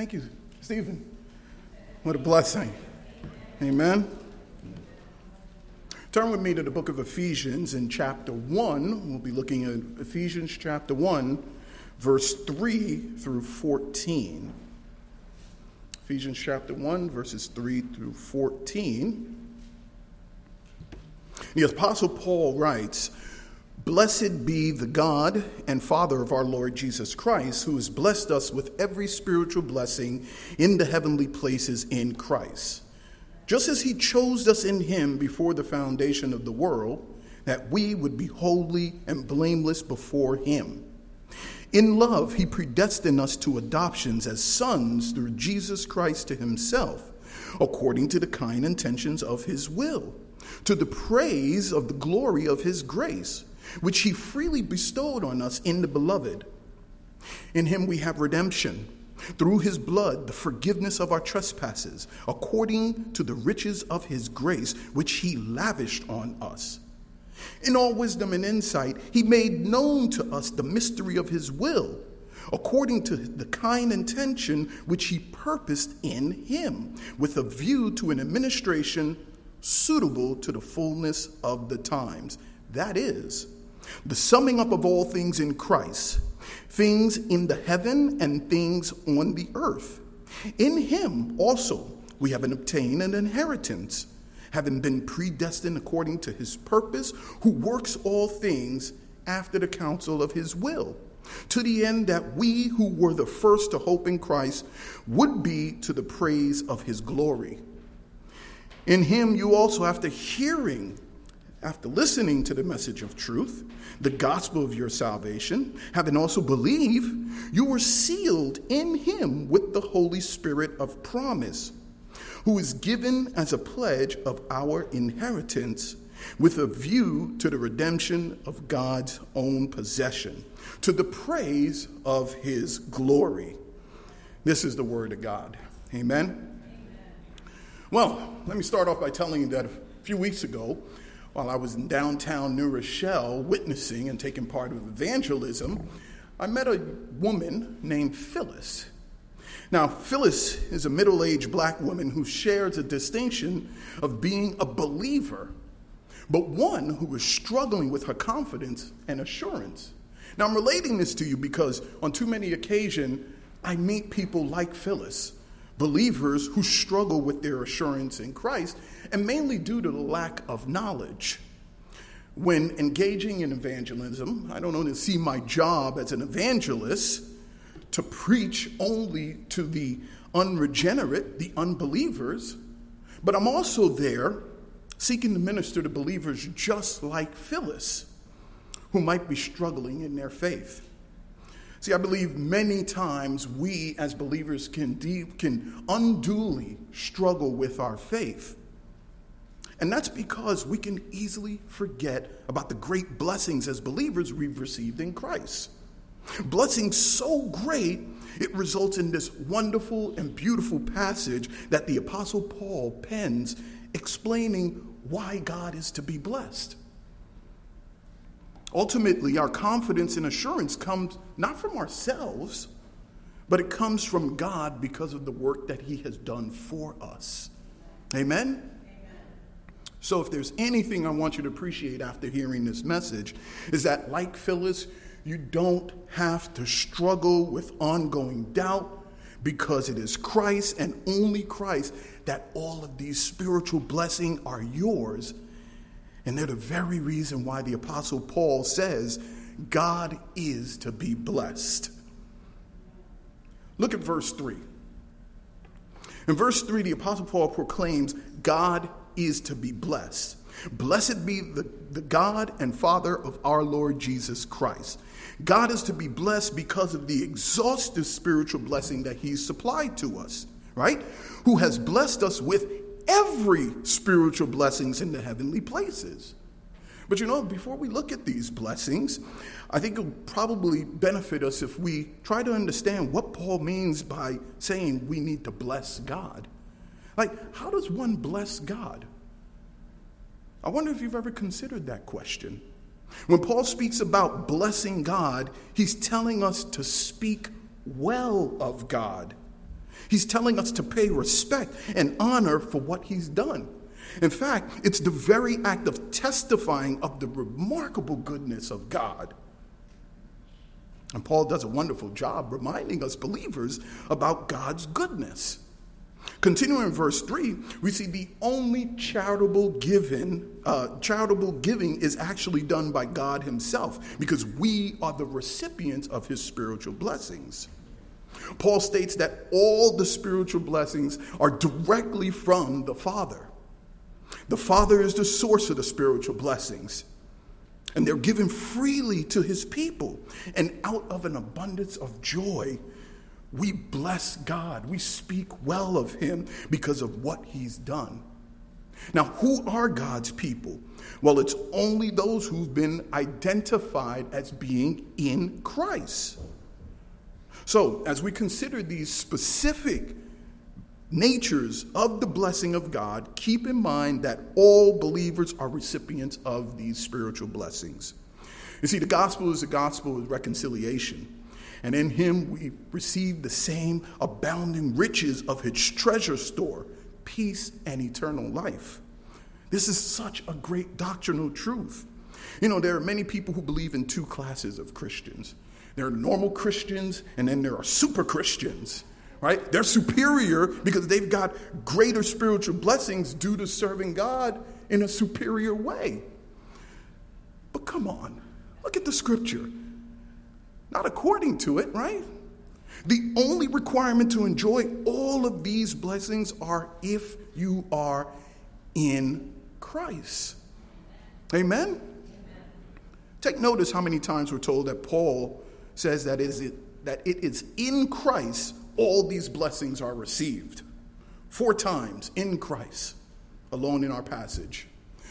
Thank you, Stephen. What a blessing. Amen. Turn with me to the book of Ephesians in chapter 1. We'll be looking at Ephesians chapter 1, verse 3 through 14. Ephesians chapter 1, verses 3 through 14. The Apostle Paul writes, Blessed be the God and Father of our Lord Jesus Christ, who has blessed us with every spiritual blessing in the heavenly places in Christ. Just as he chose us in him before the foundation of the world, that we would be holy and blameless before him. In love, he predestined us to adoptions as sons through Jesus Christ to himself, according to the kind intentions of his will, to the praise of the glory of his grace which he freely bestowed on us in the beloved. In him we have redemption, through his blood, the forgiveness of our trespasses, according to the riches of his grace, which he lavished on us. In all wisdom and insight, he made known to us the mystery of his will, according to the kind intention which he purposed in him, with a view to an administration suitable to the fullness of the times. That is, the summing up of all things in Christ, things in the heaven and things on the earth. In him also we have obtained an inheritance, having been predestined according to his purpose, who works all things after the counsel of his will, to the end that we who were the first to hope in Christ would be to the praise of his glory. In him you also, after hearing after listening to the message of truth, the gospel of your salvation, having also believed, you were sealed in him with the Holy Spirit of promise, who is given as a pledge of our inheritance with a view to the redemption of God's own possession, to the praise of his glory. This is the word of God. Amen. Amen. Well, let me start off by telling you that a few weeks ago, while I was in downtown New Rochelle witnessing and taking part of evangelism, I met a woman named Phyllis. Now, Phyllis is a middle aged black woman who shares a distinction of being a believer, but one who is struggling with her confidence and assurance. Now, I'm relating this to you because on too many occasions, I meet people like Phyllis believers who struggle with their assurance in Christ, and mainly due to the lack of knowledge. When engaging in evangelism, I don't only see my job as an evangelist to preach only to the unregenerate, the unbelievers, but I'm also there seeking to minister to believers just like Phyllis, who might be struggling in their faith. See, I believe many times we as believers can, de- can unduly struggle with our faith. And that's because we can easily forget about the great blessings as believers we've received in Christ. Blessings so great, it results in this wonderful and beautiful passage that the Apostle Paul pens explaining why God is to be blessed. Ultimately, our confidence and assurance comes not from ourselves, but it comes from God because of the work that He has done for us. Amen? So, if there's anything I want you to appreciate after hearing this message, is that, like Phyllis, you don't have to struggle with ongoing doubt because it is Christ and only Christ that all of these spiritual blessings are yours and they're the very reason why the Apostle Paul says God is to be blessed. Look at verse 3. In verse 3, the Apostle Paul proclaims God is to be blessed. Blessed be the, the God and Father of our Lord Jesus Christ. God is to be blessed because of the exhaustive spiritual blessing that He's supplied to us, right? Who has blessed us with every spiritual blessings in the heavenly places. But you know, before we look at these blessings, I think it will probably benefit us if we try to understand what Paul means by saying we need to bless God. Like, how does one bless God? I wonder if you've ever considered that question. When Paul speaks about blessing God, he's telling us to speak well of God. He's telling us to pay respect and honor for what he's done. In fact, it's the very act of testifying of the remarkable goodness of God. And Paul does a wonderful job reminding us believers about God's goodness. Continuing in verse 3, we see the only charitable giving, uh, charitable giving is actually done by God Himself because we are the recipients of His spiritual blessings. Paul states that all the spiritual blessings are directly from the Father. The Father is the source of the spiritual blessings, and they're given freely to His people. And out of an abundance of joy, we bless God. We speak well of him because of what he's done. Now, who are God's people? Well, it's only those who've been identified as being in Christ. So, as we consider these specific natures of the blessing of God, keep in mind that all believers are recipients of these spiritual blessings. You see, the gospel is the gospel of reconciliation and in him we receive the same abounding riches of his treasure store, peace and eternal life. This is such a great doctrinal truth. You know, there are many people who believe in two classes of Christians. There are normal Christians, and then there are super Christians, right? They're superior because they've got greater spiritual blessings due to serving God in a superior way. But come on, look at the scripture. Not according to it, right? The only requirement to enjoy all of these blessings are if you are in Christ. Amen? Amen? Take notice how many times we're told that Paul says that, is it, that it is in Christ all these blessings are received. Four times in Christ, alone in our passage.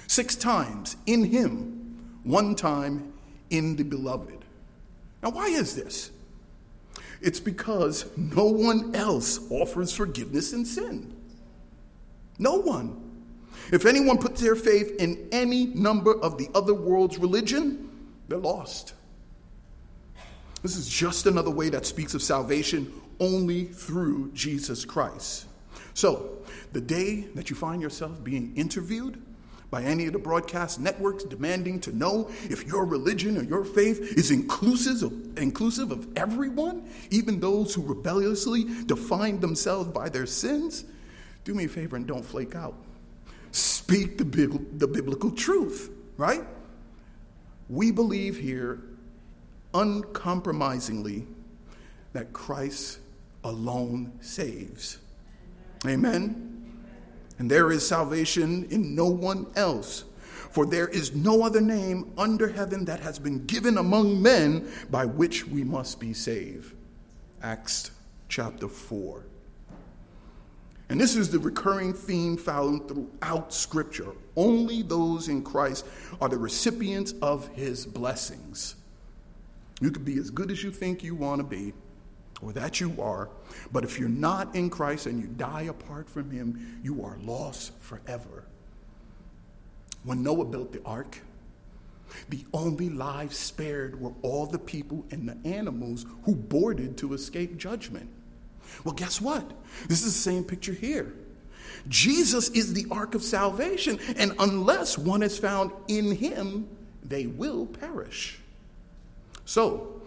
Six times in Him, one time in the beloved. Now, why is this? It's because no one else offers forgiveness in sin. No one. If anyone puts their faith in any number of the other world's religion, they're lost. This is just another way that speaks of salvation only through Jesus Christ. So, the day that you find yourself being interviewed by any of the broadcast networks demanding to know if your religion or your faith is inclusive of, inclusive of everyone, even those who rebelliously define themselves by their sins, do me a favor and don't flake out. Speak the, the biblical truth, right? We believe here uncompromisingly that Christ alone saves. Amen. And there is salvation in no one else. For there is no other name under heaven that has been given among men by which we must be saved. Acts chapter 4. And this is the recurring theme found throughout Scripture. Only those in Christ are the recipients of his blessings. You could be as good as you think you want to be, or that you are. But if you're not in Christ and you die apart from Him, you are lost forever. When Noah built the ark, the only lives spared were all the people and the animals who boarded to escape judgment. Well, guess what? This is the same picture here. Jesus is the ark of salvation, and unless one is found in him, they will perish. So,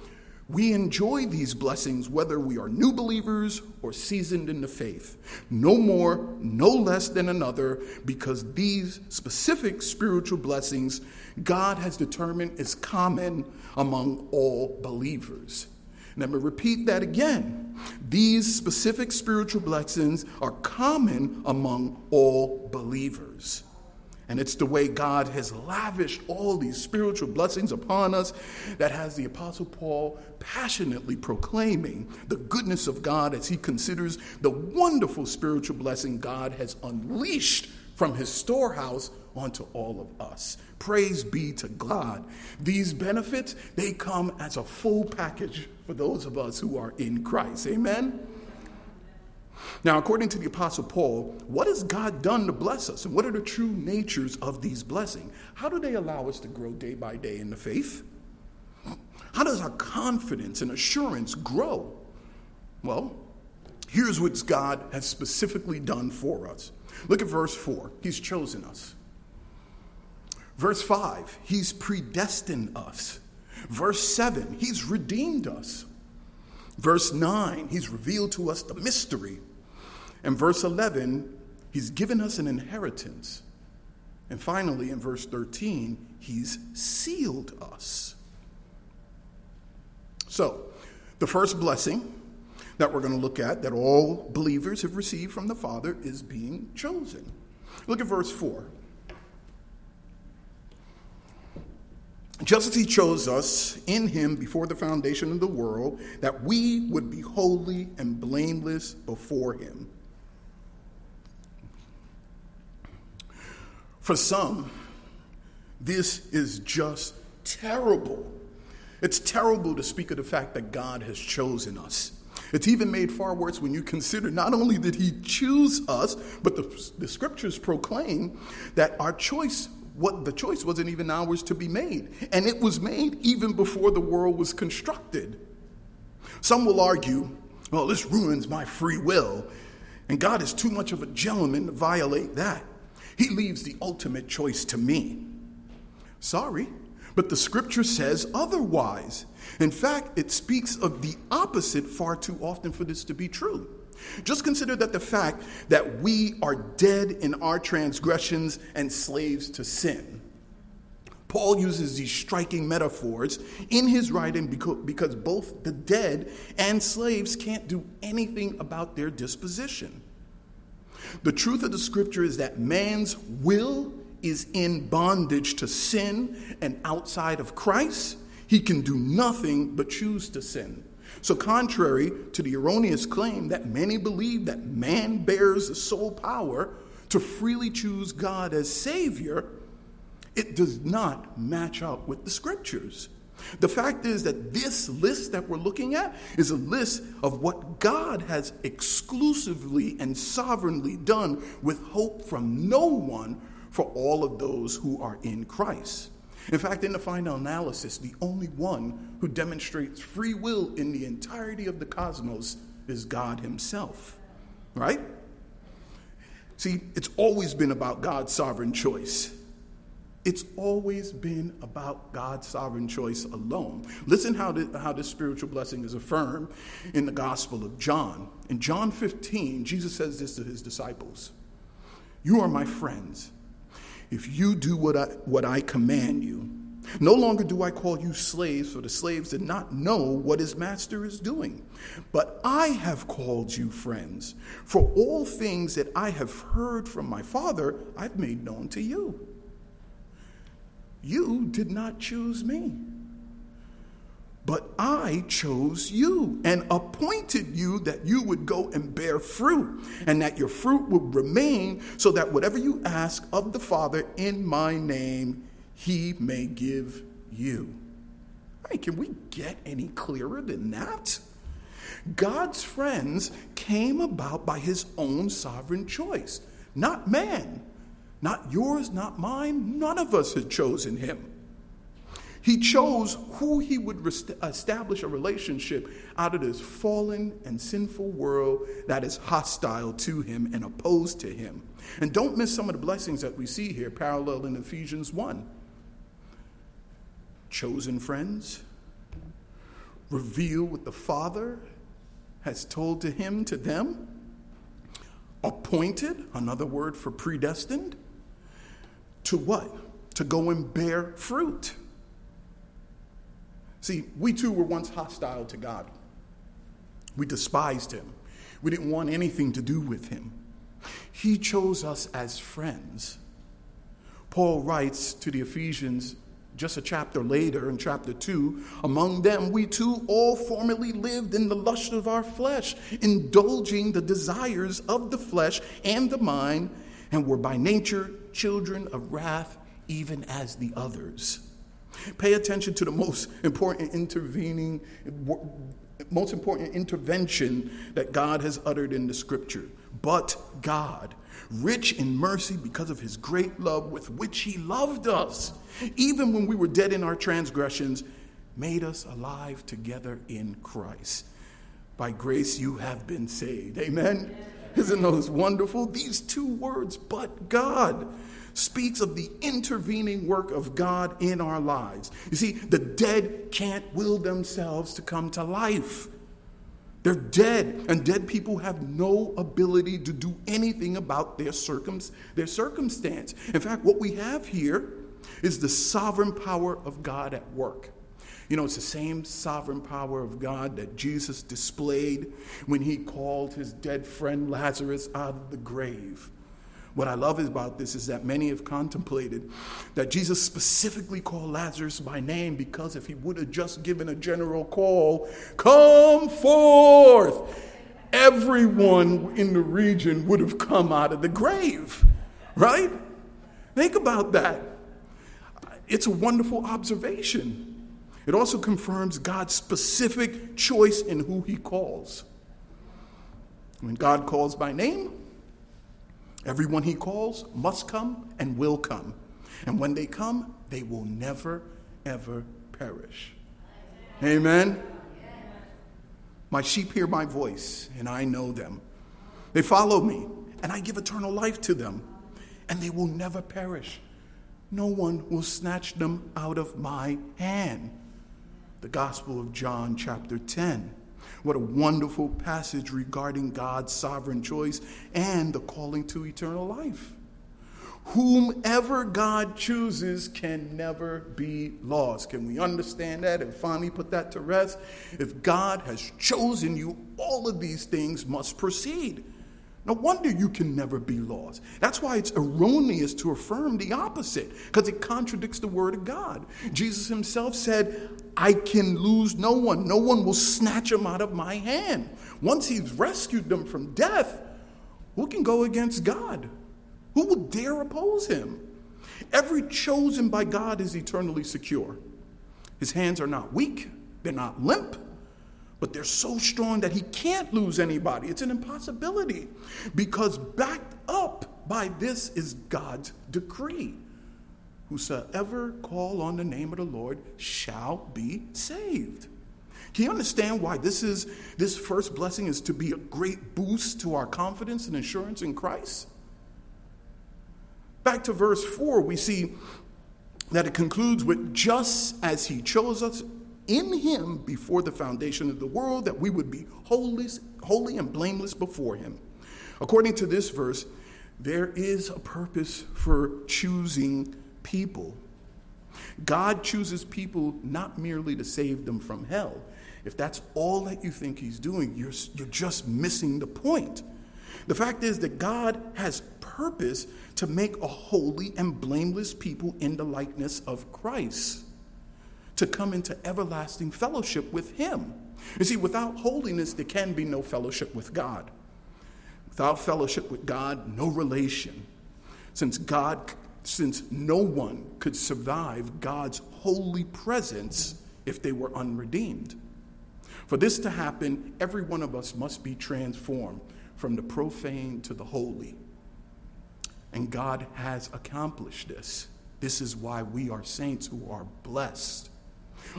we enjoy these blessings whether we are new believers or seasoned in the faith. No more, no less than another, because these specific spiritual blessings God has determined is common among all believers. Let me repeat that again. These specific spiritual blessings are common among all believers. And it's the way God has lavished all these spiritual blessings upon us that has the Apostle Paul passionately proclaiming the goodness of God as he considers the wonderful spiritual blessing God has unleashed from his storehouse onto all of us. Praise be to God. These benefits, they come as a full package for those of us who are in Christ. Amen. Now, according to the Apostle Paul, what has God done to bless us? And what are the true natures of these blessings? How do they allow us to grow day by day in the faith? How does our confidence and assurance grow? Well, Here's what God has specifically done for us. Look at verse 4. He's chosen us. Verse 5, He's predestined us. Verse 7, He's redeemed us. Verse 9, He's revealed to us the mystery. And verse 11, He's given us an inheritance. And finally, in verse 13, He's sealed us. So, the first blessing that we're going to look at, that all believers have received from the Father, is being chosen. Look at verse 4. Just as he chose us in him before the foundation of the world, that we would be holy and blameless before him. For some, this is just terrible. It's terrible to speak of the fact that God has chosen us. It's even made far worse when you consider not only did he choose us, but the, the scriptures proclaim that our choice what the choice wasn't even ours to be made. And it was made even before the world was constructed. Some will argue, well, this ruins my free will. And God is too much of a gentleman to violate that. He leaves the ultimate choice to me. Sorry, but the scripture says otherwise. In fact, it speaks of the opposite far too often for this to be true. Just consider that the fact that we are dead in our transgressions and slaves to sin. Paul uses these striking metaphors in his writing because both the dead and slaves can't do anything about their disposition. The truth of the scripture is that man's will is in bondage to sin, and outside of Christ, he can do nothing but choose to sin. So, contrary to the erroneous claim that many believe that man bears the sole power to freely choose God as Savior, it does not match up with the scriptures. The fact is that this list that we're looking at is a list of what God has exclusively and sovereignly done with hope from no one for all of those who are in Christ. In fact, in the final analysis, the only one who demonstrates free will in the entirety of the cosmos is God Himself. Right? See, it's always been about God's sovereign choice. It's always been about God's sovereign choice alone. Listen how, the, how this spiritual blessing is affirmed in the Gospel of John. In John 15, Jesus says this to his disciples You are my friends if you do what I, what I command you. No longer do I call you slaves, for the slaves did not know what his master is doing. But I have called you friends, for all things that I have heard from my Father, I've made known to you. You did not choose me but I chose you and appointed you that you would go and bear fruit, and that your fruit would remain, so that whatever you ask of the Father in my name, he may give you. Hey, can we get any clearer than that? God's friends came about by his own sovereign choice, not man, not yours, not mine. None of us had chosen him. He chose who he would establish a relationship out of this fallen and sinful world that is hostile to him and opposed to him. And don't miss some of the blessings that we see here, parallel in Ephesians 1. Chosen friends, reveal what the Father has told to him to them. Appointed, another word for predestined. To what? To go and bear fruit. See, we too were once hostile to God. We despised him. We didn't want anything to do with him. He chose us as friends. Paul writes to the Ephesians just a chapter later, in chapter 2, among them we too all formerly lived in the lust of our flesh, indulging the desires of the flesh and the mind, and were by nature children of wrath, even as the others. Pay attention to the most important intervening, most important intervention that God has uttered in the scripture. But God, rich in mercy because of his great love with which he loved us, even when we were dead in our transgressions, made us alive together in Christ. By grace you have been saved. Amen. Isn't those wonderful? These two words, but God, speaks of the intervening work of God in our lives. You see, the dead can't will themselves to come to life. They're dead, and dead people have no ability to do anything about their, circum- their circumstance. In fact, what we have here is the sovereign power of God at work. You know, it's the same sovereign power of God that Jesus displayed when he called his dead friend Lazarus out of the grave. What I love about this is that many have contemplated that Jesus specifically called Lazarus by name because if he would have just given a general call, come forth, everyone in the region would have come out of the grave, right? Think about that. It's a wonderful observation. It also confirms God's specific choice in who he calls. When God calls by name, Everyone he calls must come and will come. And when they come, they will never, ever perish. Amen. My sheep hear my voice, and I know them. They follow me, and I give eternal life to them, and they will never perish. No one will snatch them out of my hand. The Gospel of John, chapter 10. What a wonderful passage regarding God's sovereign choice and the calling to eternal life. Whomever God chooses can never be lost. Can we understand that and finally put that to rest? If God has chosen you, all of these things must proceed. No wonder you can never be lost. That's why it's erroneous to affirm the opposite, because it contradicts the word of God. Jesus himself said, I can lose no one. No one will snatch him out of my hand. Once he's rescued them from death, who can go against God? Who will dare oppose him? Every chosen by God is eternally secure. His hands are not weak, they're not limp, but they're so strong that he can't lose anybody. It's an impossibility because backed up by this is God's decree. Whosoever call on the name of the Lord shall be saved. Can you understand why this is this first blessing is to be a great boost to our confidence and assurance in Christ? Back to verse 4, we see that it concludes with just as he chose us in him before the foundation of the world that we would be holy, holy and blameless before him. According to this verse, there is a purpose for choosing people. God chooses people not merely to save them from hell. If that's all that you think he's doing, you're, you're just missing the point. The fact is that God has purpose to make a holy and blameless people in the likeness of Christ to come into everlasting fellowship with Him. You see, without holiness, there can be no fellowship with God. Without fellowship with God, no relation. Since God, since no one could survive God's holy presence if they were unredeemed. For this to happen, every one of us must be transformed from the profane to the holy. And God has accomplished this. This is why we are saints who are blessed.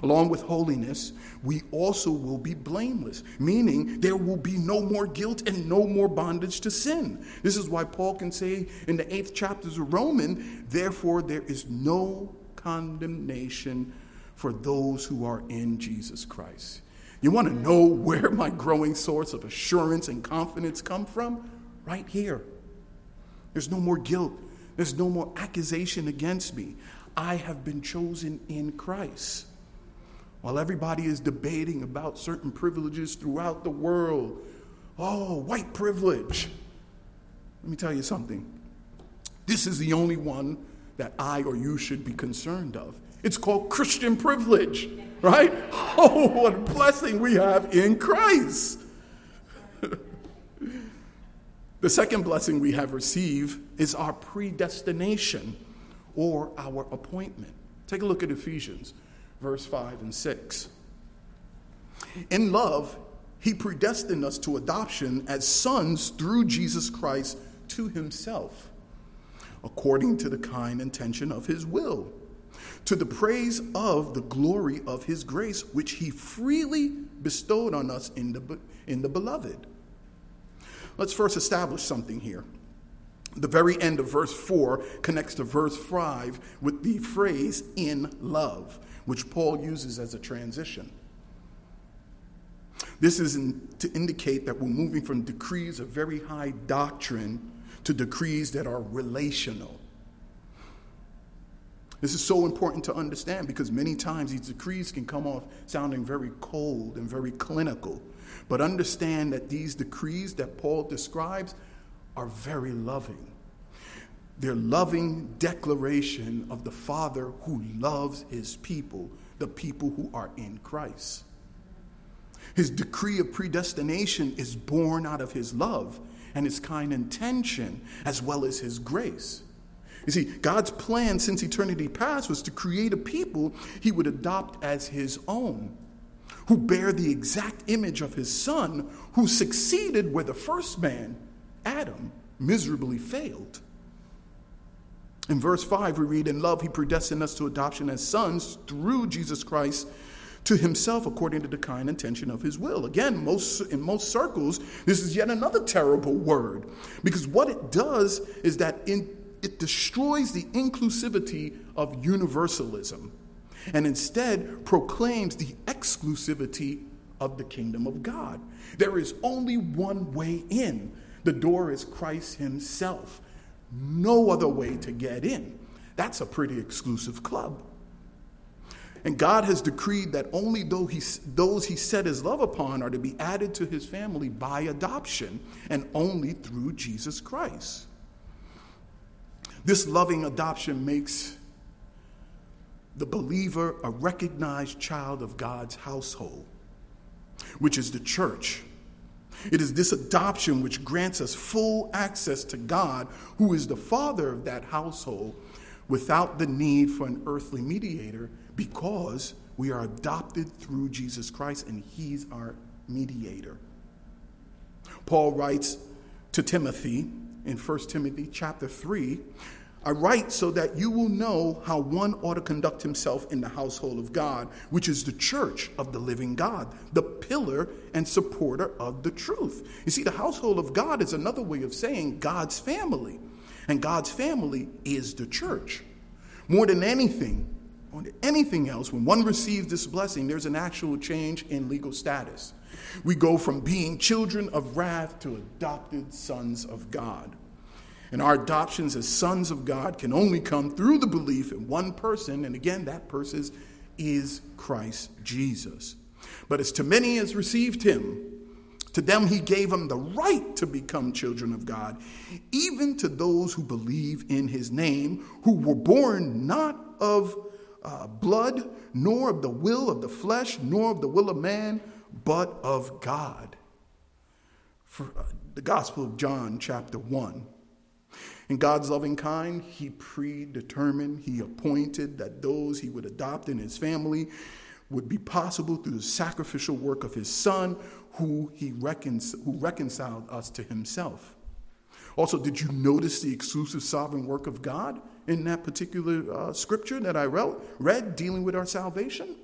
Along with holiness, we also will be blameless, meaning there will be no more guilt and no more bondage to sin. This is why Paul can say in the eighth chapters of Romans, therefore, there is no condemnation for those who are in Jesus Christ. You want to know where my growing source of assurance and confidence come from? Right here. There's no more guilt. There's no more accusation against me. I have been chosen in Christ. While everybody is debating about certain privileges throughout the world, oh, white privilege. Let me tell you something. This is the only one that I or you should be concerned of. It's called Christian privilege, right? Oh, what a blessing we have in Christ. the second blessing we have received is our predestination or our appointment. Take a look at Ephesians verse 5 and 6. In love, he predestined us to adoption as sons through Jesus Christ to himself, according to the kind intention of his will, to the praise of the glory of his grace, which he freely bestowed on us in the, in the beloved. Let's first establish something here. The very end of verse 4 connects to verse 5 with the phrase in love, which Paul uses as a transition. This is in, to indicate that we're moving from decrees of very high doctrine to decrees that are relational. This is so important to understand because many times these decrees can come off sounding very cold and very clinical. But understand that these decrees that Paul describes are very loving. They're loving declaration of the Father who loves his people, the people who are in Christ. His decree of predestination is born out of his love and his kind intention, as well as his grace. You see, God's plan since eternity past was to create a people he would adopt as his own, who bear the exact image of his son, who succeeded where the first man, Adam, miserably failed. In verse 5, we read, In love, he predestined us to adoption as sons through Jesus Christ to himself according to the kind intention of his will. Again, most in most circles, this is yet another terrible word because what it does is that in, it destroys the inclusivity of universalism and instead proclaims the exclusivity of the kingdom of God. There is only one way in. The door is Christ himself. No other way to get in. That's a pretty exclusive club. And God has decreed that only those he set his love upon are to be added to his family by adoption and only through Jesus Christ. This loving adoption makes the believer a recognized child of God's household, which is the church. It is this adoption which grants us full access to God, who is the father of that household, without the need for an earthly mediator because we are adopted through Jesus Christ and he's our mediator. Paul writes to Timothy in 1 Timothy chapter 3 I write so that you will know how one ought to conduct himself in the household of God, which is the church of the living God, the pillar and supporter of the truth. You see, the household of God is another way of saying God's family, and God's family is the church. More than anything, on anything else, when one receives this blessing, there's an actual change in legal status. We go from being children of wrath to adopted sons of God. And our adoptions as sons of God can only come through the belief in one person, and again, that person is Christ Jesus. But as to many as received him, to them he gave them the right to become children of God, even to those who believe in his name, who were born not of uh, blood, nor of the will of the flesh, nor of the will of man, but of God. For uh, the Gospel of John, chapter 1. In God's loving kind, He predetermined, He appointed that those He would adopt in His family would be possible through the sacrificial work of His Son, who He who reconciled us to Himself. Also, did you notice the exclusive sovereign work of God? in that particular uh, scripture that I read, dealing with our salvation?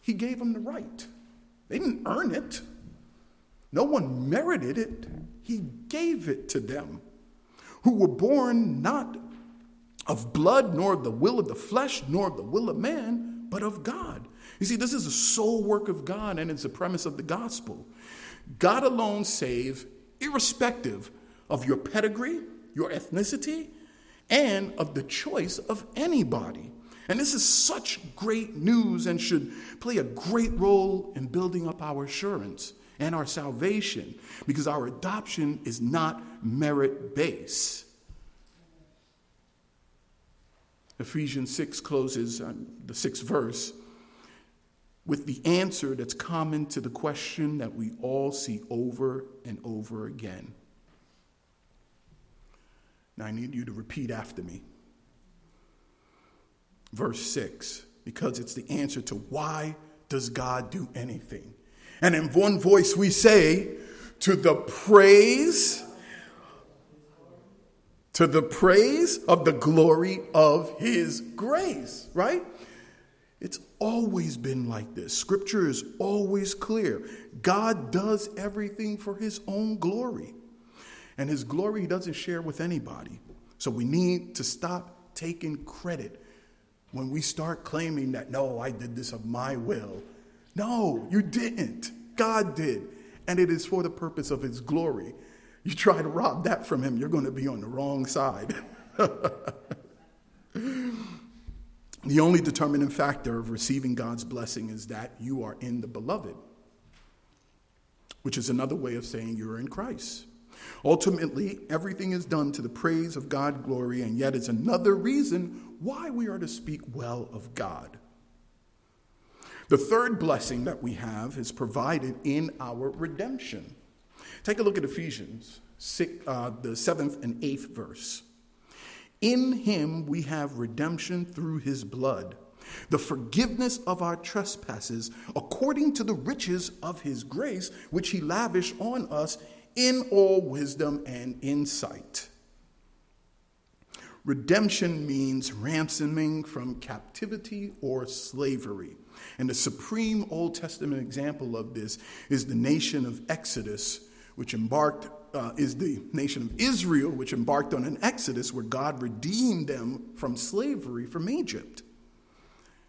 He gave them the right. They didn't earn it, no one merited it. He gave it to them who were born not of blood, nor of the will of the flesh, nor of the will of man, but of God. You see, this is a sole work of God, and it's the premise of the gospel. God alone saves, irrespective of your pedigree, your ethnicity, and of the choice of anybody. And this is such great news and should play a great role in building up our assurance and our salvation because our adoption is not merit based. Ephesians 6 closes on the sixth verse with the answer that's common to the question that we all see over and over again now I need you to repeat after me. Verse 6, because it's the answer to why does God do anything? And in one voice we say, to the praise to the praise of the glory of his grace, right? It's always been like this. Scripture is always clear. God does everything for his own glory. And his glory he doesn't share with anybody. So we need to stop taking credit when we start claiming that, no, I did this of my will. No, you didn't. God did. And it is for the purpose of his glory. You try to rob that from him, you're going to be on the wrong side. The only determining factor of receiving God's blessing is that you are in the beloved, which is another way of saying you're in Christ. Ultimately, everything is done to the praise of God glory, and yet it's another reason why we are to speak well of God. The third blessing that we have is provided in our redemption. Take a look at Ephesians, six, uh, the seventh and eighth verse. In him we have redemption through his blood, the forgiveness of our trespasses, according to the riches of his grace, which he lavished on us in all wisdom and insight. Redemption means ransoming from captivity or slavery. And the supreme Old Testament example of this is the nation of Exodus, which embarked uh, is the nation of Israel, which embarked on an exodus where God redeemed them from slavery from Egypt,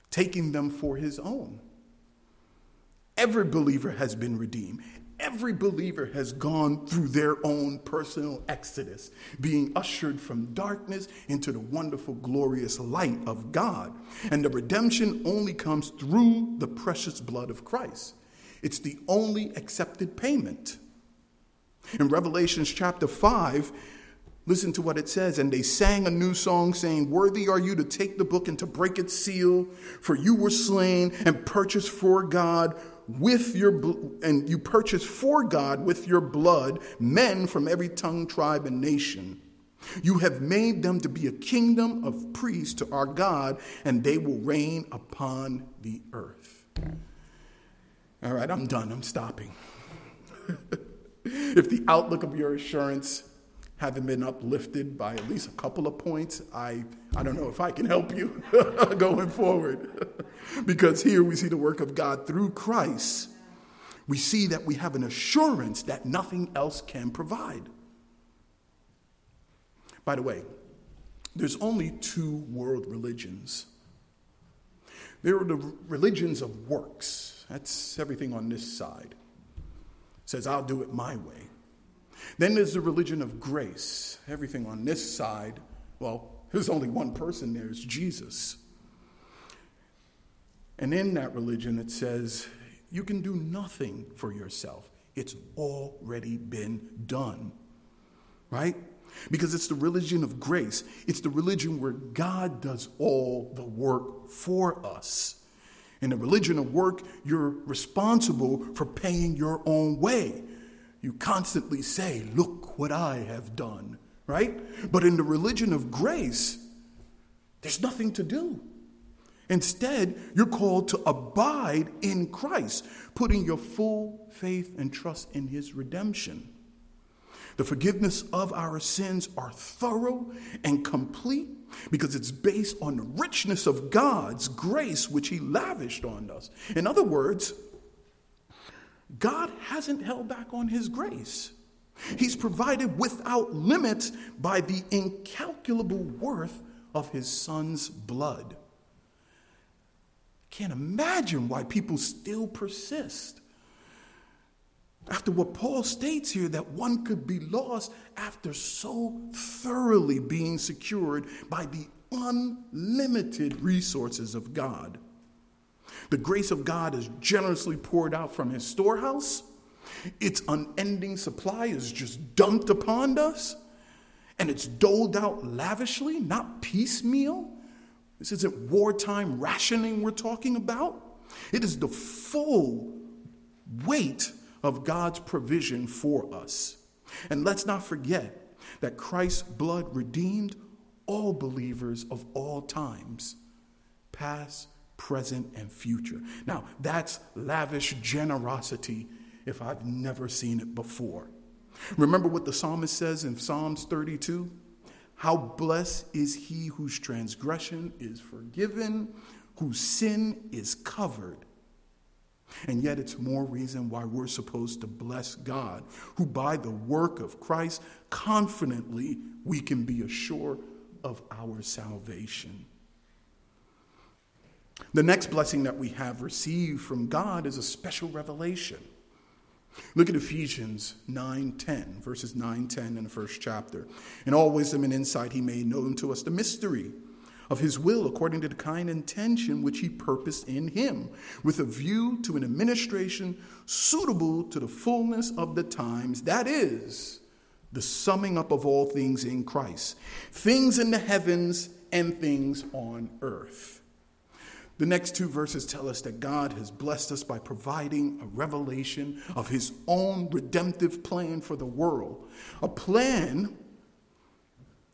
taking them for his own. Every believer has been redeemed. Every believer has gone through their own personal exodus, being ushered from darkness into the wonderful, glorious light of God. And the redemption only comes through the precious blood of Christ. It's the only accepted payment. In Revelations chapter 5, listen to what it says. And they sang a new song saying, Worthy are you to take the book and to break its seal, for you were slain and purchased for God with your and you purchase for God with your blood men from every tongue, tribe, and nation. You have made them to be a kingdom of priests to our God, and they will reign upon the earth. All right, I'm done. I'm stopping. if the outlook of your assurance haven't been uplifted by at least a couple of points, I, I don't know if I can help you going forward. because here we see the work of God through Christ. We see that we have an assurance that nothing else can provide. By the way, there's only two world religions. There are the religions of works. That's everything on this side says, I'll do it my way. Then there's the religion of grace. Everything on this side, well, there's only one person there, it's Jesus. And in that religion, it says, you can do nothing for yourself. It's already been done. Right? Because it's the religion of grace. It's the religion where God does all the work for us. In the religion of work, you're responsible for paying your own way. You constantly say, Look what I have done, right? But in the religion of grace, there's nothing to do. Instead, you're called to abide in Christ, putting your full faith and trust in his redemption. The forgiveness of our sins are thorough and complete because it's based on the richness of God's grace, which He lavished on us. In other words, God hasn't held back on His grace. He's provided without limits by the incalculable worth of His Son's blood. Can't imagine why people still persist after what Paul states here, that one could be lost after so thoroughly being secured by the unlimited resources of God. The grace of God is generously poured out from his storehouse. Its unending supply is just dumped upon us, and it's doled out lavishly, not piecemeal. This isn't wartime rationing we're talking about. It is the full weight of God's provision for us. And let's not forget that Christ's blood redeemed all believers of all times, past, present, and future. Now, that's lavish generosity if I've never seen it before. Remember what the psalmist says in Psalms 32? How blessed is he whose transgression is forgiven, whose sin is covered. And yet, it's more reason why we're supposed to bless God, who by the work of Christ, confidently we can be assured of our salvation. The next blessing that we have received from God is a special revelation. Look at Ephesians 9:10, verses 9, 10 in the first chapter. In all wisdom and insight he made known to us the mystery of his will according to the kind intention which he purposed in him, with a view to an administration suitable to the fullness of the times, that is, the summing up of all things in Christ, things in the heavens and things on earth. The next two verses tell us that God has blessed us by providing a revelation of his own redemptive plan for the world. A plan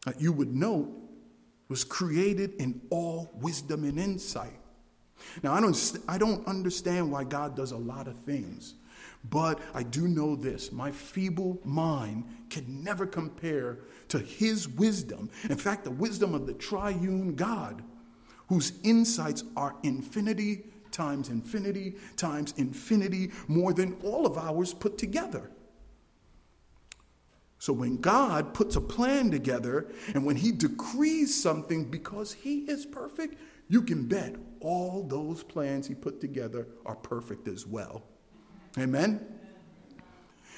that you would note was created in all wisdom and insight. Now, I don't, I don't understand why God does a lot of things, but I do know this my feeble mind can never compare to his wisdom. In fact, the wisdom of the triune God whose insights are infinity times infinity times infinity more than all of ours put together. So when God puts a plan together and when he decrees something because he is perfect, you can bet all those plans he put together are perfect as well. Amen?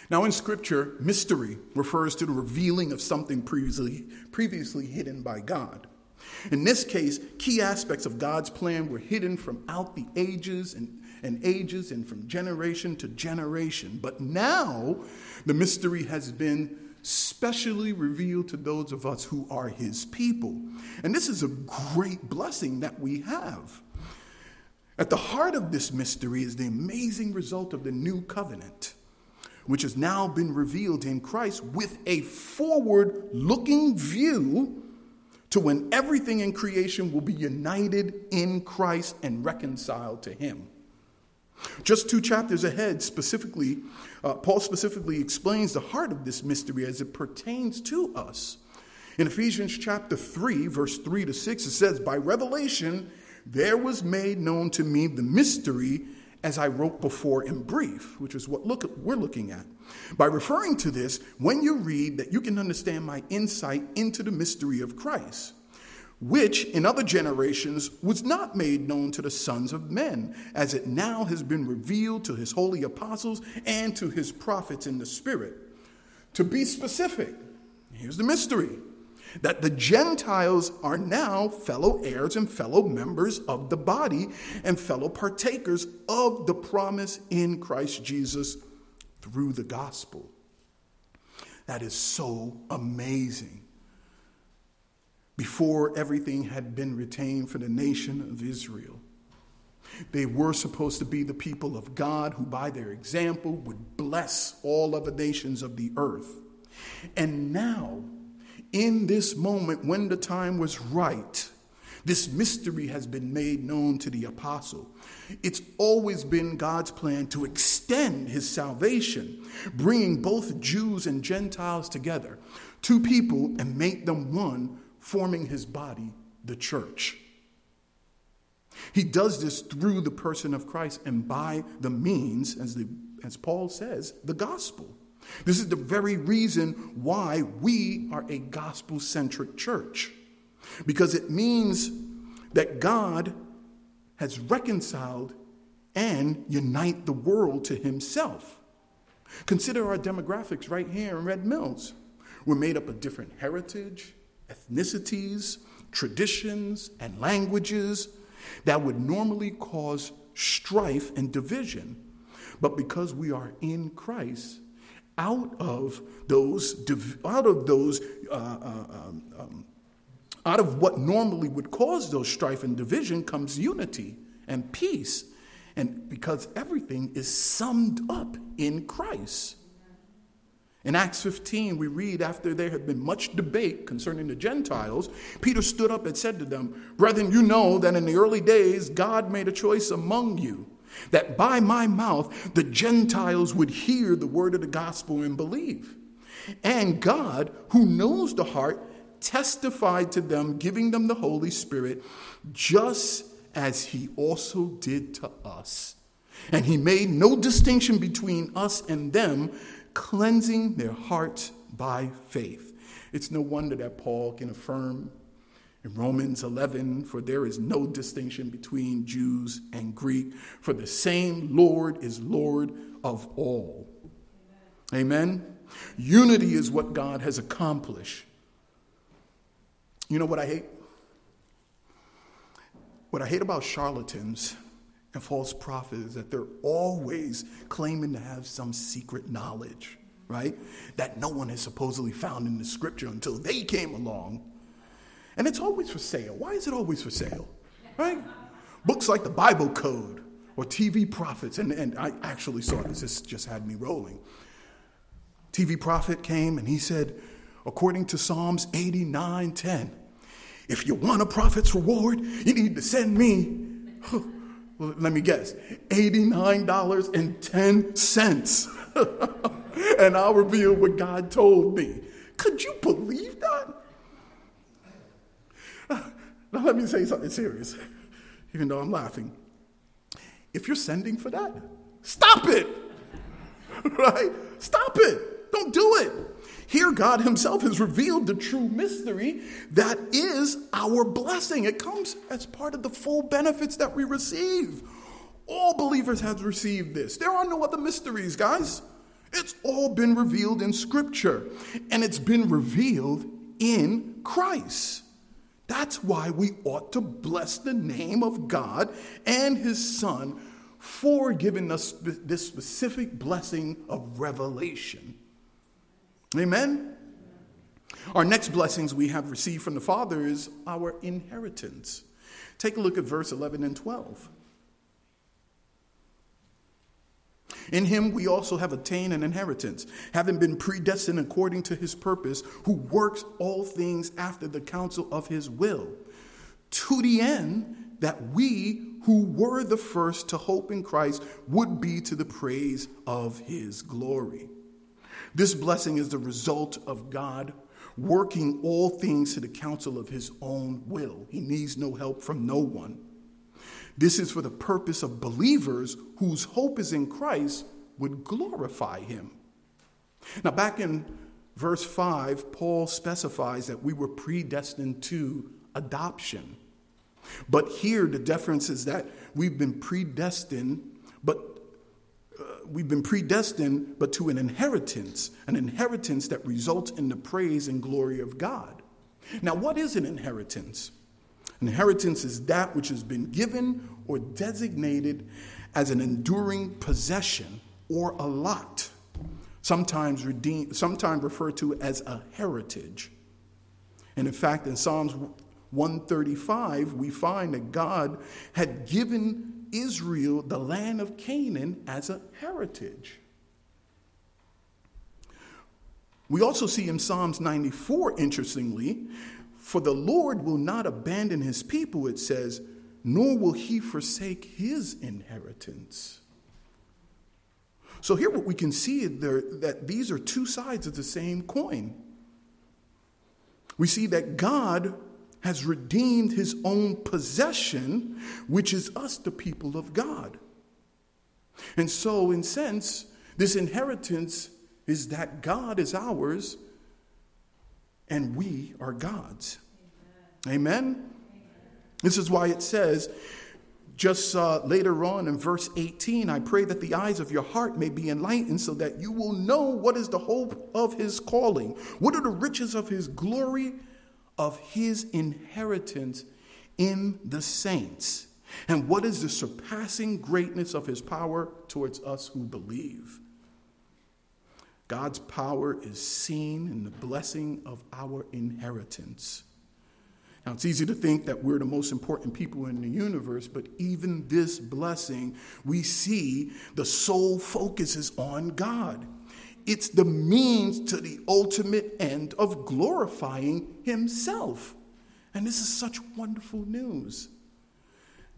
Now, in Scripture, mystery refers to the revealing of something previously, previously hidden by God. In this case, key aspects of God's plan were hidden from out the ages and, and ages and from generation to generation. But now the mystery has been specially revealed to those of us who are his people. And this is a great blessing that we have. At the heart of this mystery is the amazing result of the new covenant, which has now been revealed in Christ with a forward looking view to when everything in creation will be united in Christ and reconciled to Him. Just two chapters ahead, specifically, uh, Paul specifically explains the heart of this mystery as it pertains to us. In Ephesians chapter 3, verse 3 to 6, it says, By revelation there was made known to me the mystery as I wrote before in brief, which is what look, we're looking at. By referring to this, when you read that you can understand my insight into the mystery of Christ, which in other generations was not made known to the sons of men, as it now has been revealed to his holy apostles and to his prophets in the Spirit. To be specific, here's the mystery that the Gentiles are now fellow heirs and fellow members of the body and fellow partakers of the promise in Christ Jesus through the gospel. That is so amazing. Before everything had been retained for the nation of Israel, they were supposed to be the people of God who, by their example, would bless all other nations of the earth. And now, in this moment, when the time was right, this mystery has been made known to the apostle. It's always been God's plan to extend his salvation, bringing both Jews and Gentiles together, two people, and make them one, forming his body, the church. He does this through the person of Christ and by the means, as, the, as Paul says, the gospel. This is the very reason why we are a gospel centric church because it means that God has reconciled and unite the world to himself. Consider our demographics right here in Red Mills. We're made up of different heritage, ethnicities, traditions, and languages that would normally cause strife and division. But because we are in Christ, out of those, out of those uh, uh, um, um out of what normally would cause those strife and division comes unity and peace. And because everything is summed up in Christ. In Acts 15, we read after there had been much debate concerning the Gentiles, Peter stood up and said to them, Brethren, you know that in the early days God made a choice among you, that by my mouth the Gentiles would hear the word of the gospel and believe. And God, who knows the heart, testified to them, giving them the Holy Spirit, just as he also did to us. And he made no distinction between us and them, cleansing their hearts by faith. It's no wonder that Paul can affirm in Romans 11, for there is no distinction between Jews and Greek, for the same Lord is Lord of all. Amen. Amen. Unity is what God has accomplished. You know what I hate? What I hate about charlatans and false prophets is that they're always claiming to have some secret knowledge, right? That no one has supposedly found in the scripture until they came along. And it's always for sale. Why is it always for sale? Right? Books like the Bible Code or TV Prophets, and, and I actually saw this, this just had me rolling. TV Prophet came and he said, according to Psalms 89 10, if you want a prophet's reward, you need to send me, let me guess, $89.10. and I'll reveal what God told me. Could you believe that? Now, let me say something serious, even though I'm laughing. If you're sending for that, stop it. right? Stop it. Don't do it. Here, God Himself has revealed the true mystery that is our blessing. It comes as part of the full benefits that we receive. All believers have received this. There are no other mysteries, guys. It's all been revealed in Scripture, and it's been revealed in Christ. That's why we ought to bless the name of God and His Son for giving us this specific blessing of revelation. Amen? Our next blessings we have received from the Father is our inheritance. Take a look at verse 11 and 12. In him we also have attained an inheritance, having been predestined according to his purpose, who works all things after the counsel of his will, to the end that we who were the first to hope in Christ would be to the praise of his glory. This blessing is the result of God working all things to the counsel of his own will. He needs no help from no one. This is for the purpose of believers whose hope is in Christ would glorify him. Now, back in verse 5, Paul specifies that we were predestined to adoption. But here, the difference is that we've been predestined, but uh, we've been predestined, but to an inheritance, an inheritance that results in the praise and glory of God. Now, what is an inheritance? Inheritance is that which has been given or designated as an enduring possession or a lot, sometimes, redeemed, sometimes referred to as a heritage. And in fact, in Psalms 135, we find that God had given Israel the land of Canaan as a heritage. We also see in Psalms 94, interestingly, for the Lord will not abandon his people, it says, nor will he forsake his inheritance. So here what we can see there that these are two sides of the same coin. We see that God has redeemed his own possession, which is us, the people of God. And so, in sense, this inheritance is that God is ours and we are God's. Amen? This is why it says, just uh, later on in verse 18, I pray that the eyes of your heart may be enlightened so that you will know what is the hope of his calling, what are the riches of his glory, of his inheritance in the saints, and what is the surpassing greatness of his power towards us who believe. God's power is seen in the blessing of our inheritance. Now, it's easy to think that we're the most important people in the universe, but even this blessing, we see the sole focus is on God. It's the means to the ultimate end of glorifying Himself. And this is such wonderful news.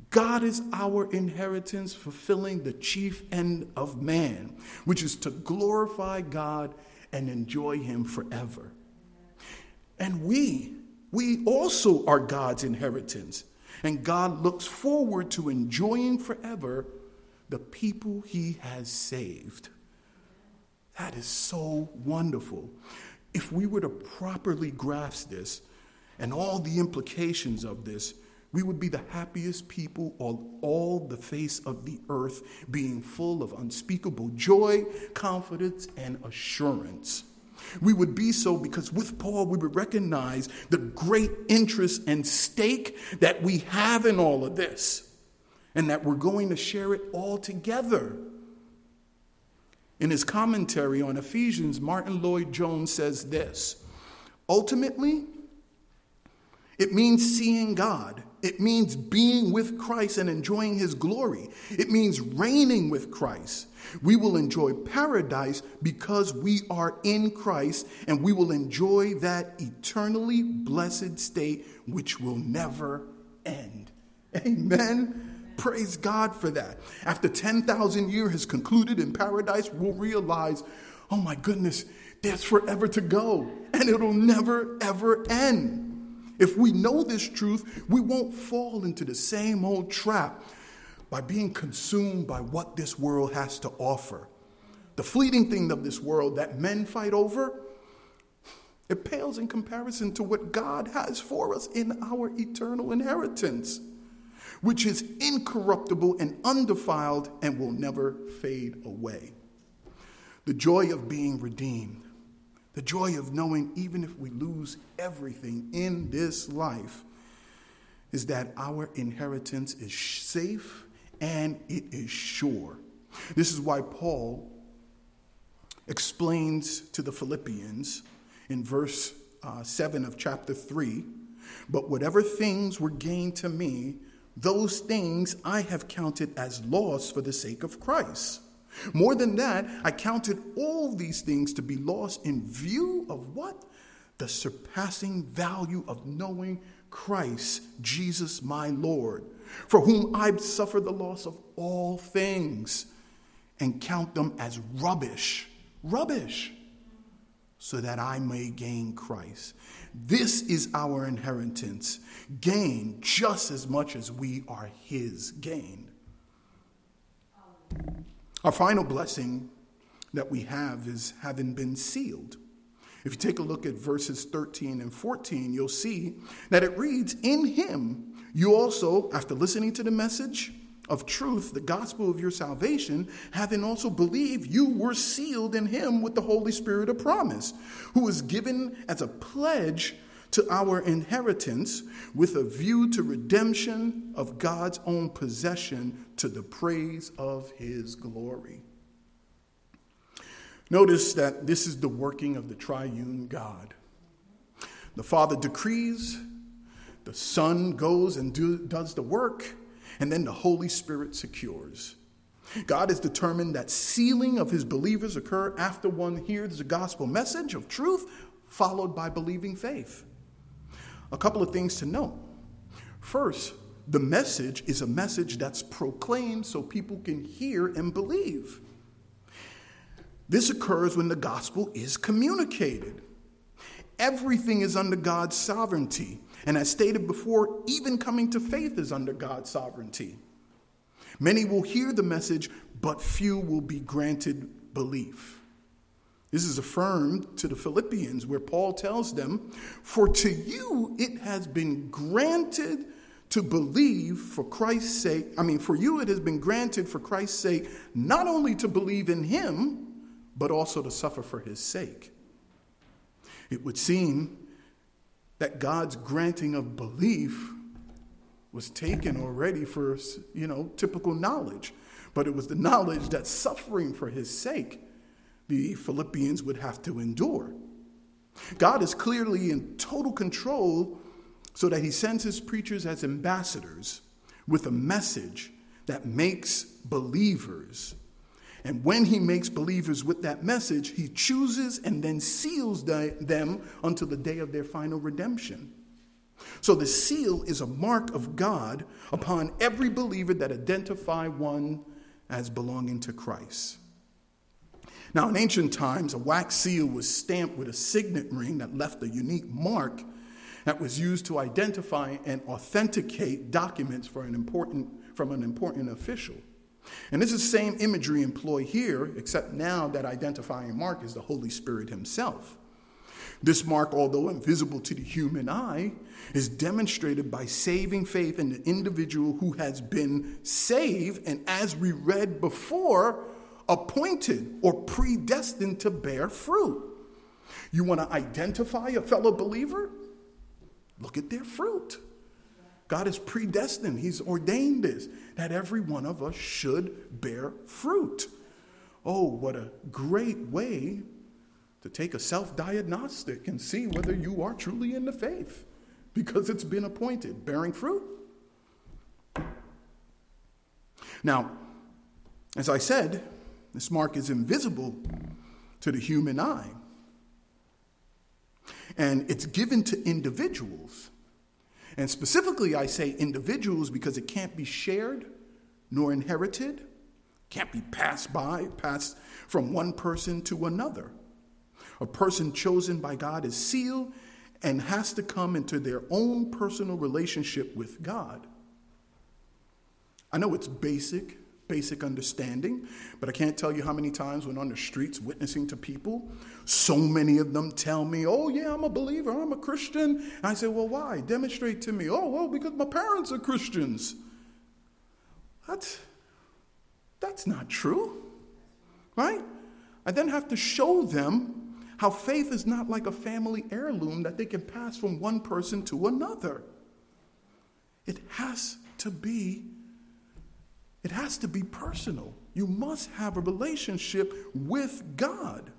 God is our inheritance, fulfilling the chief end of man, which is to glorify God and enjoy Him forever. And we, we also are God's inheritance. And God looks forward to enjoying forever the people he has saved. That is so wonderful. If we were to properly grasp this and all the implications of this, we would be the happiest people on all the face of the earth, being full of unspeakable joy, confidence, and assurance. We would be so because with Paul, we would recognize the great interest and stake that we have in all of this, and that we're going to share it all together. In his commentary on Ephesians, Martyn Lloyd-Jones says this Ultimately, it means seeing God. It means being with Christ and enjoying his glory. It means reigning with Christ. We will enjoy paradise because we are in Christ and we will enjoy that eternally blessed state which will never end. Amen. Praise God for that. After 10,000 years has concluded in paradise, we'll realize, oh my goodness, there's forever to go and it'll never ever end. If we know this truth, we won't fall into the same old trap by being consumed by what this world has to offer. The fleeting thing of this world that men fight over, it pales in comparison to what God has for us in our eternal inheritance, which is incorruptible and undefiled and will never fade away. The joy of being redeemed the joy of knowing, even if we lose everything in this life, is that our inheritance is safe and it is sure. This is why Paul explains to the Philippians in verse uh, 7 of chapter 3 But whatever things were gained to me, those things I have counted as loss for the sake of Christ. More than that, I counted all these things to be lost in view of what? The surpassing value of knowing Christ, Jesus my Lord, for whom I've suffered the loss of all things and count them as rubbish, rubbish, so that I may gain Christ. This is our inheritance, gain just as much as we are his gain. Our final blessing that we have is having been sealed. If you take a look at verses 13 and 14, you'll see that it reads, In him you also, after listening to the message of truth, the gospel of your salvation, having also believed, you were sealed in him with the Holy Spirit of promise, who was given as a pledge to our inheritance with a view to redemption of God's own possession to the praise of his glory. Notice that this is the working of the triune God. The Father decrees, the Son goes and do, does the work, and then the Holy Spirit secures. God has determined that sealing of his believers occur after one hears the gospel message of truth, followed by believing faith. A couple of things to know. First, the message is a message that's proclaimed so people can hear and believe. This occurs when the gospel is communicated. Everything is under God's sovereignty. And as stated before, even coming to faith is under God's sovereignty. Many will hear the message, but few will be granted belief. This is affirmed to the Philippians, where Paul tells them, For to you it has been granted to believe for Christ's sake. I mean, for you it has been granted for Christ's sake, not only to believe in him, but also to suffer for his sake. It would seem that God's granting of belief was taken already for, you know, typical knowledge, but it was the knowledge that suffering for his sake the Philippians would have to endure. God is clearly in total control so that he sends his preachers as ambassadors with a message that makes believers. And when he makes believers with that message, he chooses and then seals them until the day of their final redemption. So the seal is a mark of God upon every believer that identify one as belonging to Christ. Now, in ancient times, a wax seal was stamped with a signet ring that left a unique mark that was used to identify and authenticate documents for an important, from an important official. And this is the same imagery employed here, except now that identifying mark is the Holy Spirit Himself. This mark, although invisible to the human eye, is demonstrated by saving faith in the individual who has been saved, and as we read before, appointed or predestined to bear fruit. You want to identify a fellow believer? Look at their fruit. God is predestined, He's ordained this, that every one of us should bear fruit. Oh, what a great way to take a self diagnostic and see whether you are truly in the faith because it's been appointed, bearing fruit. Now, as I said, this mark is invisible to the human eye. And it's given to individuals. And specifically, I say individuals because it can't be shared nor inherited, can't be passed by, passed from one person to another. A person chosen by God is sealed and has to come into their own personal relationship with God. I know it's basic, basic understanding, but I can't tell you how many times when on the streets witnessing to people, so many of them tell me, Oh, yeah, I'm a believer, I'm a Christian. And I say, Well, why? Demonstrate to me. Oh, well, because my parents are Christians. That's, that's not true, right? I then have to show them how faith is not like a family heirloom that they can pass from one person to another. It has to be it has to be personal. You must have a relationship with God.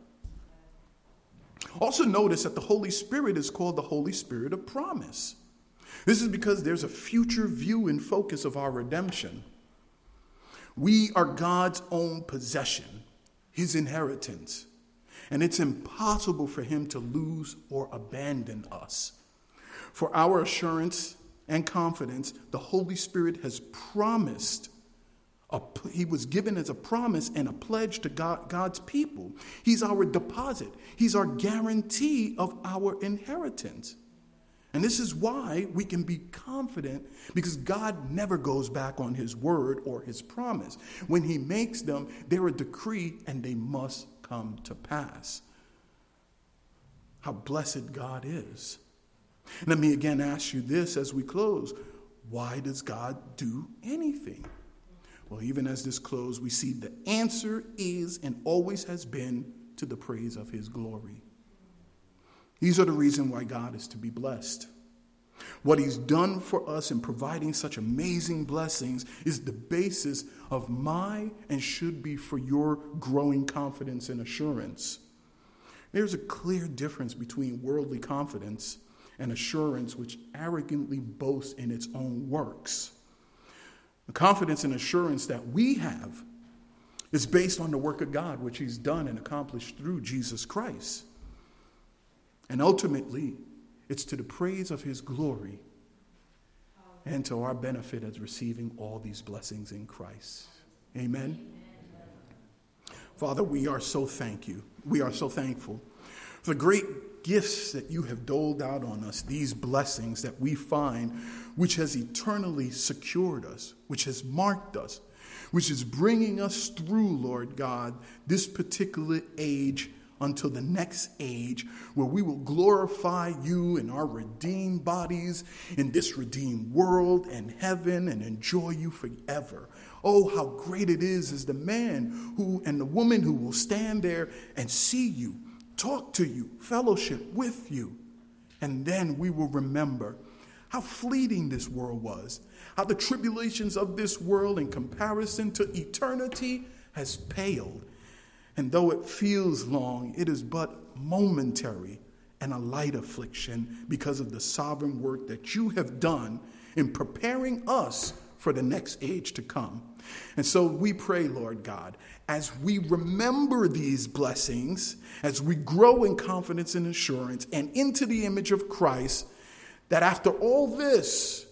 Also, notice that the Holy Spirit is called the Holy Spirit of promise. This is because there's a future view and focus of our redemption. We are God's own possession, His inheritance and it's impossible for him to lose or abandon us. For our assurance and confidence, the Holy Spirit has promised. A, he was given as a promise and a pledge to God, God's people. He's our deposit. He's our guarantee of our inheritance. And this is why we can be confident because God never goes back on his word or his promise. When he makes them, they're a decree and they must come to pass. How blessed God is. Let me again ask you this as we close why does God do anything? Well, even as this close, we see the answer is and always has been to the praise of his glory. These are the reason why God is to be blessed. What he's done for us in providing such amazing blessings is the basis of my and should be for your growing confidence and assurance. There's a clear difference between worldly confidence and assurance which arrogantly boasts in its own works. The confidence and assurance that we have is based on the work of God, which He's done and accomplished through Jesus Christ. And ultimately, it's to the praise of his glory and to our benefit as receiving all these blessings in Christ. Amen. Father, we are so thank you. We are so thankful for the great gifts that you have doled out on us, these blessings that we find, which has eternally secured us, which has marked us, which is bringing us through, Lord God, this particular age until the next age where we will glorify you in our redeemed bodies in this redeemed world and heaven and enjoy you forever. Oh, how great it is is the man who and the woman who will stand there and see you, talk to you, fellowship with you. And then we will remember how fleeting this world was, how the tribulations of this world in comparison to eternity has paled and though it feels long, it is but momentary and a light affliction because of the sovereign work that you have done in preparing us for the next age to come. And so we pray, Lord God, as we remember these blessings, as we grow in confidence and assurance and into the image of Christ, that after all this,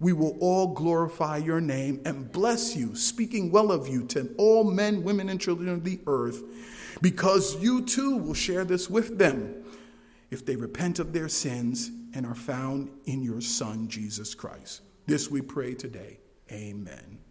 we will all glorify your name and bless you, speaking well of you to all men, women, and children of the earth, because you too will share this with them if they repent of their sins and are found in your Son, Jesus Christ. This we pray today. Amen.